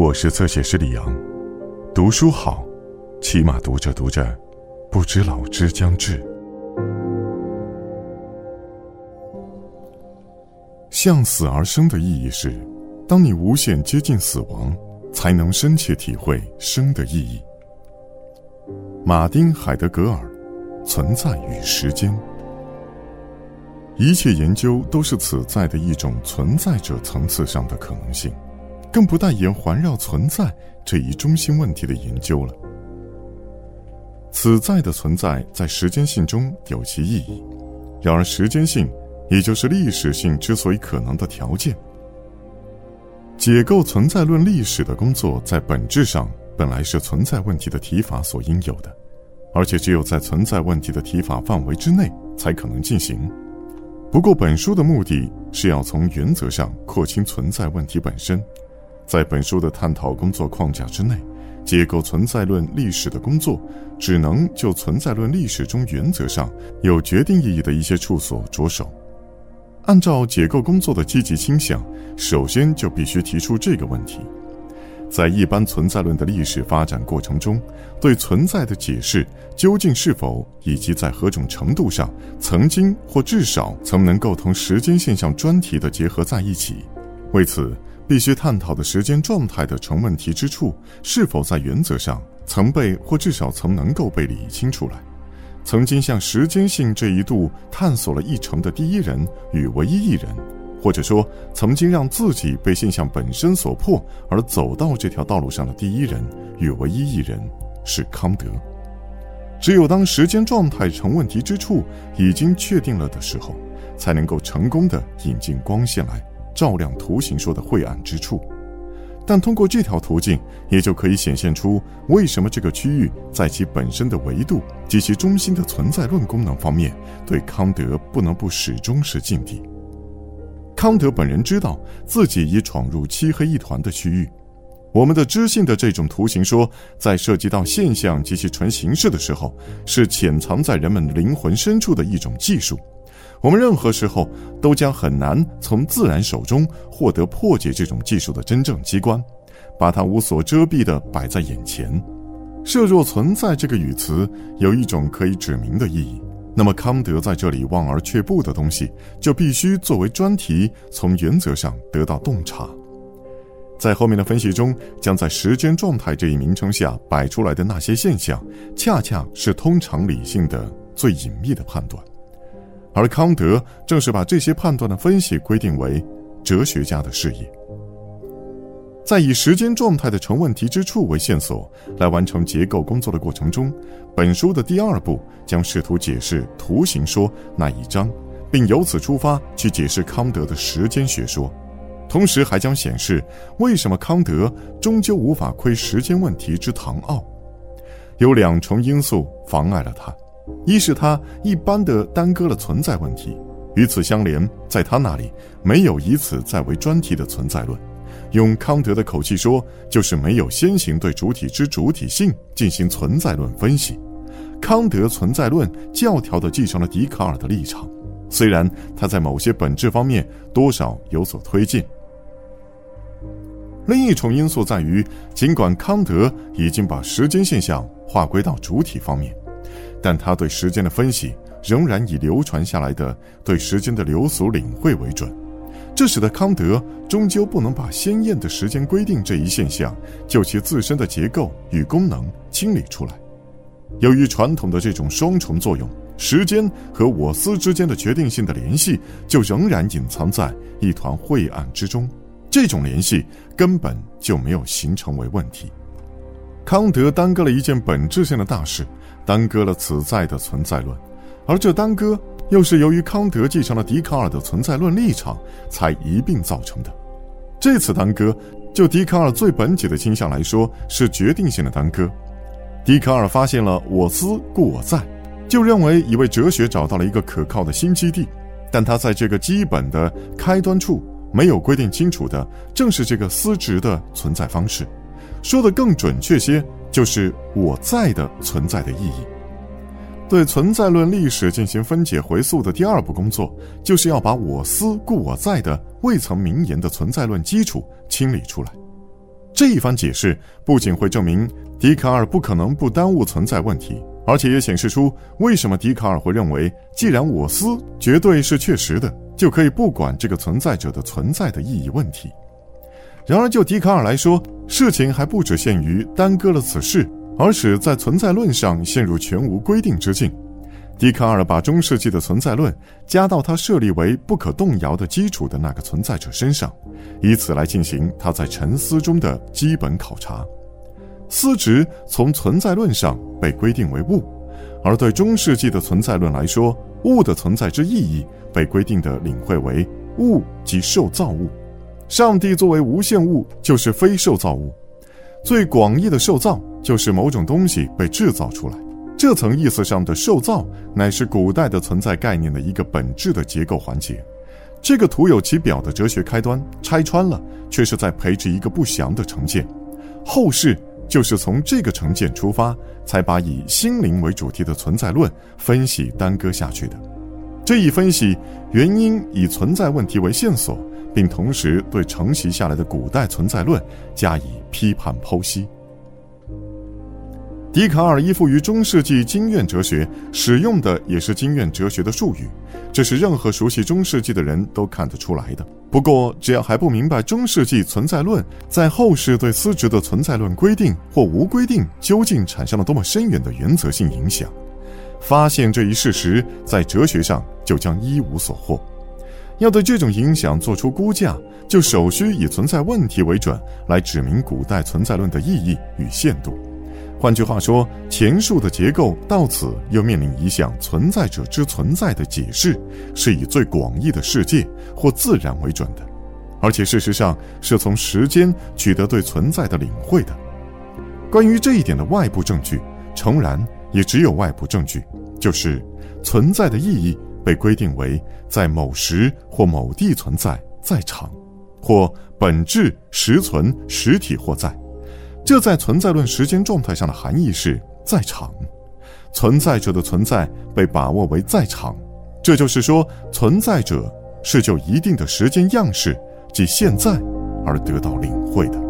我是侧写师李阳，读书好，起码读着读着，不知老之将至。向死而生的意义是，当你无限接近死亡，才能深切体会生的意义。马丁·海德格尔，《存在与时间》。一切研究都是此在的一种存在者层次上的可能性。更不代言环绕存在这一中心问题的研究了。此在的存在在时间性中有其意义，然而时间性也就是历史性之所以可能的条件。解构存在论历史的工作在本质上本来是存在问题的提法所应有的，而且只有在存在问题的提法范围之内才可能进行。不过，本书的目的是要从原则上廓清存在问题本身。在本书的探讨工作框架之内，解构存在论历史的工作，只能就存在论历史中原则上有决定意义的一些处所着手。按照解构工作的积极倾向，首先就必须提出这个问题：在一般存在论的历史发展过程中，对存在的解释究竟是否以及在何种程度上曾经或至少曾能够同时间现象专题的结合在一起？为此。必须探讨的时间状态的成问题之处，是否在原则上曾被或至少曾能够被理清出来？曾经向时间性这一度探索了一程的第一人与唯一一人，或者说曾经让自己被现象本身所迫而走到这条道路上的第一人与唯一一人，是康德。只有当时间状态成问题之处已经确定了的时候，才能够成功的引进光线来。照亮图形说的晦暗之处，但通过这条途径，也就可以显现出为什么这个区域在其本身的维度及其中心的存在论功能方面，对康德不能不始终是禁地。康德本人知道自己已闯入漆黑一团的区域。我们的知性的这种图形说，在涉及到现象及其纯形式的时候，是潜藏在人们灵魂深处的一种技术。我们任何时候都将很难从自然手中获得破解这种技术的真正机关，把它无所遮蔽地摆在眼前。设若存在这个语词有一种可以指明的意义，那么康德在这里望而却步的东西就必须作为专题，从原则上得到洞察。在后面的分析中，将在时间状态这一名称下摆出来的那些现象，恰恰是通常理性的最隐秘的判断。而康德正是把这些判断的分析规定为哲学家的事业。在以时间状态的成问题之处为线索来完成结构工作的过程中，本书的第二步将试图解释图形说那一章，并由此出发去解释康德的时间学说，同时还将显示为什么康德终究无法窥时间问题之唐奥，有两重因素妨碍了他。一是他一般的耽搁了存在问题，与此相连，在他那里没有以此再为专题的存在论。用康德的口气说，就是没有先行对主体之主体性进行存在论分析。康德存在论教条的继承了笛卡尔的立场，虽然他在某些本质方面多少有所推进。另一重因素在于，尽管康德已经把时间现象划归到主体方面。但他对时间的分析仍然以流传下来的对时间的流俗领会为准，这使得康德终究不能把鲜艳的时间规定这一现象就其自身的结构与功能清理出来。由于传统的这种双重作用，时间和我思之间的决定性的联系就仍然隐藏在一团晦暗之中，这种联系根本就没有形成为问题。康德耽搁了一件本质性的大事。耽搁了此在的存在论，而这耽搁又是由于康德继承了笛卡尔的存在论立场才一并造成的。这次耽搁，就笛卡尔最本己的倾向来说，是决定性的耽搁。笛卡尔发现了“我思故我在”，就认为已为哲学找到了一个可靠的新基地，但他在这个基本的开端处没有规定清楚的，正是这个思值的存在方式。说的更准确些。就是我在的存在的意义。对存在论历史进行分解回溯的第二步工作，就是要把我思故我在的未曾明言的存在论基础清理出来。这一番解释不仅会证明笛卡尔不可能不耽误存在问题，而且也显示出为什么笛卡尔会认为，既然我思绝对是确实的，就可以不管这个存在者的存在的意义问题。然而，就笛卡尔来说，事情还不只限于耽搁了此事，而使在存在论上陷入全无规定之境。笛卡尔把中世纪的存在论加到他设立为不可动摇的基础的那个存在者身上，以此来进行他在沉思中的基本考察。思值从存在论上被规定为物，而对中世纪的存在论来说，物的存在之意义被规定的领会为物即受造物。上帝作为无限物，就是非受造物。最广义的受造，就是某种东西被制造出来。这层意思上的受造，乃是古代的存在概念的一个本质的结构环节。这个徒有其表的哲学开端拆穿了，却是在培植一个不祥的成见。后世就是从这个成见出发，才把以心灵为主题的存在论分析耽搁下去的。这一分析原因以存在问题为线索，并同时对承袭下来的古代存在论加以批判剖析。笛卡尔依附于中世纪经验哲学，使用的也是经验哲学的术语，这是任何熟悉中世纪的人都看得出来的。不过，只要还不明白中世纪存在论在后世对司职的存在论规定或无规定究竟产生了多么深远的原则性影响，发现这一事实，在哲学上就将一无所获。要对这种影响做出估价，就首需以存在问题为准，来指明古代存在论的意义与限度。换句话说，前述的结构到此又面临一项存在者之存在的解释，是以最广义的世界或自然为准的，而且事实上是从时间取得对存在的领会的。关于这一点的外部证据，诚然也只有外部证据，就是存在的意义被规定为在某时或某地存在，在场，或本质实存实体或在。这在存在论时间状态上的含义是在场，存在者的存在被把握为在场，这就是说，存在者是就一定的时间样式，即现在而得到领会的。